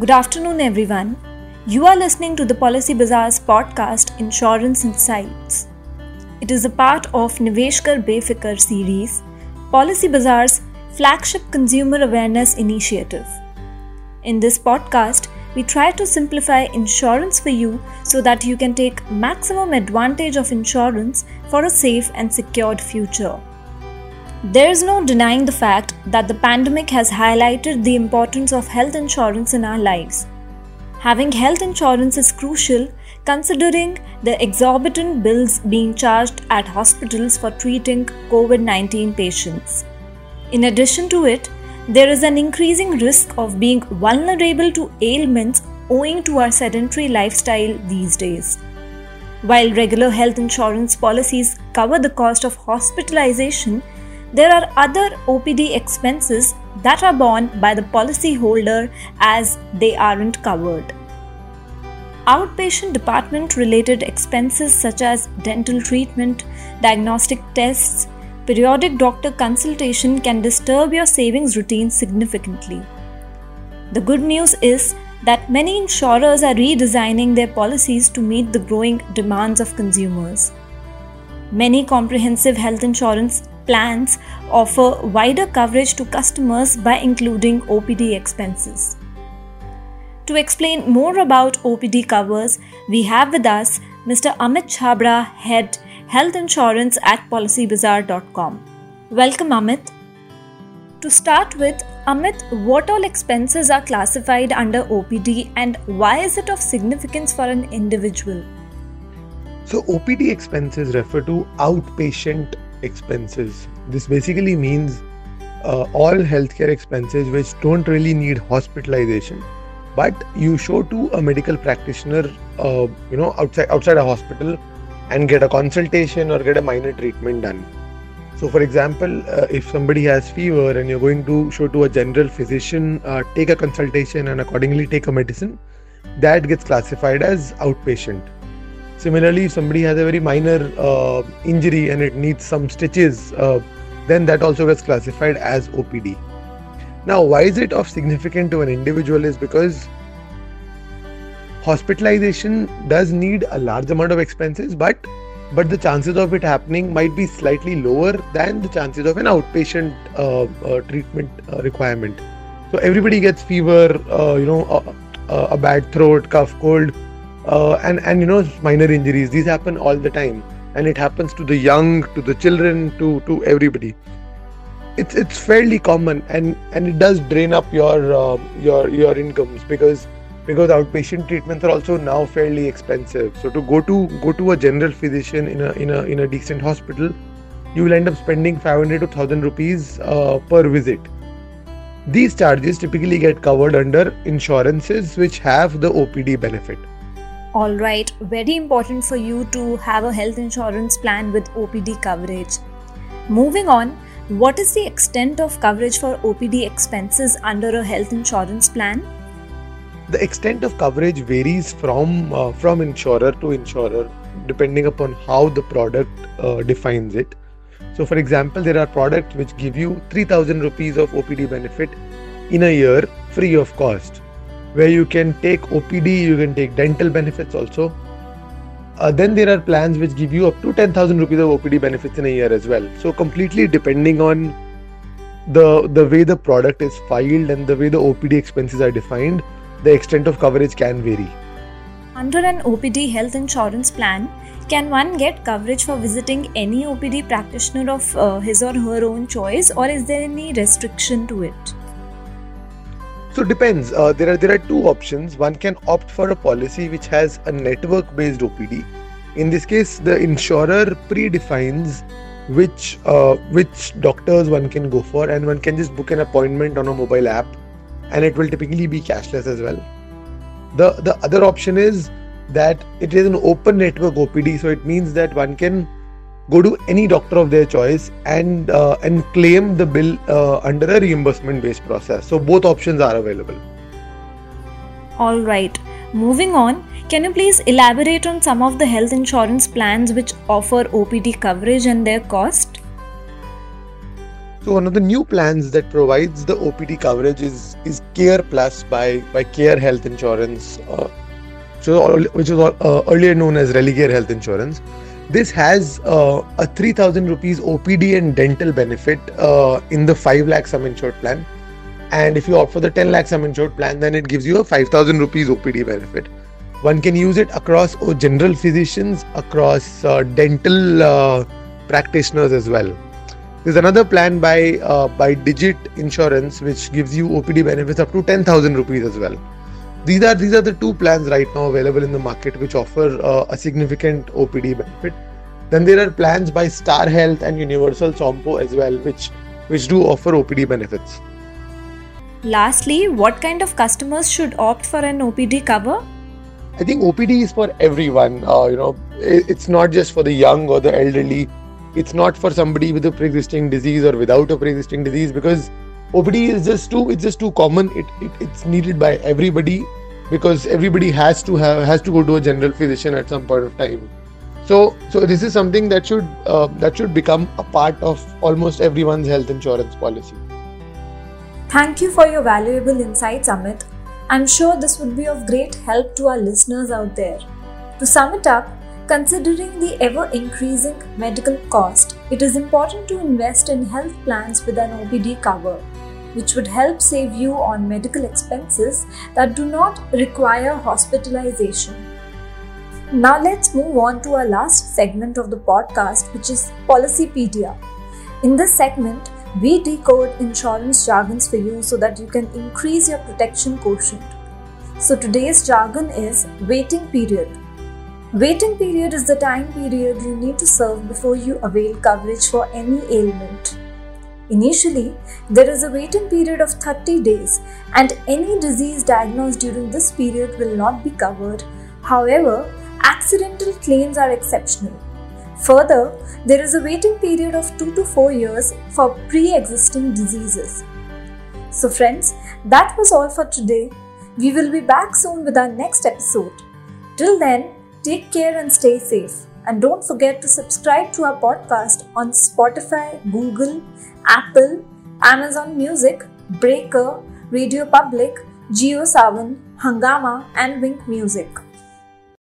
Good afternoon, everyone. You are listening to the Policy Bazaar's podcast Insurance Insights. It is a part of Niveshkar Befikar series, Policy Bazaar's flagship consumer awareness initiative. In this podcast, we try to simplify insurance for you so that you can take maximum advantage of insurance for a safe and secured future. There is no denying the fact that the pandemic has highlighted the importance of health insurance in our lives. Having health insurance is crucial considering the exorbitant bills being charged at hospitals for treating COVID 19 patients. In addition to it, there is an increasing risk of being vulnerable to ailments owing to our sedentary lifestyle these days. While regular health insurance policies cover the cost of hospitalization, there are other OPD expenses that are borne by the policyholder as they aren't covered. Outpatient department related expenses such as dental treatment, diagnostic tests, periodic doctor consultation can disturb your savings routine significantly. The good news is that many insurers are redesigning their policies to meet the growing demands of consumers. Many comprehensive health insurance plans offer wider coverage to customers by including OPD expenses. To explain more about OPD covers, we have with us Mr. Amit Chhabra, Head Health Insurance at PolicyBazaar.com. Welcome, Amit. To start with, Amit, what all expenses are classified under OPD and why is it of significance for an individual? So, OPD expenses refer to outpatient expenses. This basically means uh, all healthcare expenses which don't really need hospitalization, but you show to a medical practitioner, uh, you know, outside outside a hospital, and get a consultation or get a minor treatment done. So, for example, uh, if somebody has fever and you're going to show to a general physician, uh, take a consultation and accordingly take a medicine, that gets classified as outpatient. Similarly, if somebody has a very minor uh, injury and it needs some stitches, uh, then that also gets classified as OPD. Now, why is it of significance to an individual? Is because hospitalization does need a large amount of expenses, but but the chances of it happening might be slightly lower than the chances of an outpatient uh, uh, treatment uh, requirement. So everybody gets fever, uh, you know, a bad throat, cough, cold, uh, and and you know minor injuries. These happen all the time, and it happens to the young, to the children, to to everybody. It's it's fairly common, and and it does drain up your uh, your your incomes because because outpatient treatments are also now fairly expensive. So to go to go to a general physician in a in a in a decent hospital, you will end up spending 500 to 1000 rupees uh, per visit. These charges typically get covered under insurances which have the OPD benefit. All right, very important for you to have a health insurance plan with OPD coverage. Moving on, what is the extent of coverage for OPD expenses under a health insurance plan? the extent of coverage varies from uh, from insurer to insurer depending upon how the product uh, defines it so for example there are products which give you 3000 rupees of opd benefit in a year free of cost where you can take opd you can take dental benefits also uh, then there are plans which give you up to 10000 rupees of opd benefits in a year as well so completely depending on the the way the product is filed and the way the opd expenses are defined the extent of coverage can vary. Under an OPD health insurance plan, can one get coverage for visiting any OPD practitioner of uh, his or her own choice, or is there any restriction to it? So it depends. Uh, there are there are two options. One can opt for a policy which has a network-based OPD. In this case, the insurer predefines which uh, which doctors one can go for, and one can just book an appointment on a mobile app and it will typically be cashless as well. The the other option is that it is an open network OPD, so it means that one can go to any doctor of their choice and uh, and claim the bill uh, under a reimbursement based process. So both options are available. All right. Moving on, can you please elaborate on some of the health insurance plans which offer OPD coverage and their cost? So one of the new plans that provides the OPD coverage is is Care Plus by by Care Health Insurance, uh, which was uh, earlier known as Religare Health Insurance. This has uh, a 3000 rupees OPD and dental benefit uh, in the 5 lakh sum insured plan. And if you opt for the 10 lakh sum insured plan, then it gives you a 5000 rupees OPD benefit. One can use it across oh, general physicians, across uh, dental uh, practitioners as well. There's another plan by uh, by Digit Insurance which gives you OPD benefits up to 10,000 rupees as well these are these are the two plans right now available in the market which offer uh, a significant OPD benefit. Then there are plans by Star Health and Universal Sompo as well, which which do offer OPD benefits. Lastly, what kind of customers should opt for an OPD cover? I think OPD is for everyone. Uh, you know, it's not just for the young or the elderly. It's not for somebody with a pre-existing disease or without a pre-existing disease because OPD is just too it's just too common. It, it it's needed by everybody because everybody has to have has to go to a general physician at some point of time. So so this is something that should uh, that should become a part of almost everyone's health insurance policy. Thank you for your valuable insights, Amit. I'm sure this would be of great help to our listeners out there. To sum it up, considering the ever increasing medical cost, it is important to invest in health plans with an OPD cover which would help save you on medical expenses that do not require hospitalization. Now, let's move on to our last segment of the podcast, which is Policypedia. In this segment, we decode insurance jargons for you so that you can increase your protection quotient. So, today's jargon is waiting period. Waiting period is the time period you need to serve before you avail coverage for any ailment. Initially, there is a waiting period of 30 days, and any disease diagnosed during this period will not be covered. However, accidental claims are exceptional. Further, there is a waiting period of 2 to 4 years for pre existing diseases. So, friends, that was all for today. We will be back soon with our next episode. Till then, take care and stay safe. And don't forget to subscribe to our podcast on Spotify, Google, Apple, Amazon Music, Breaker, Radio Public, JioSaavn, Hungama, and Wynk Music.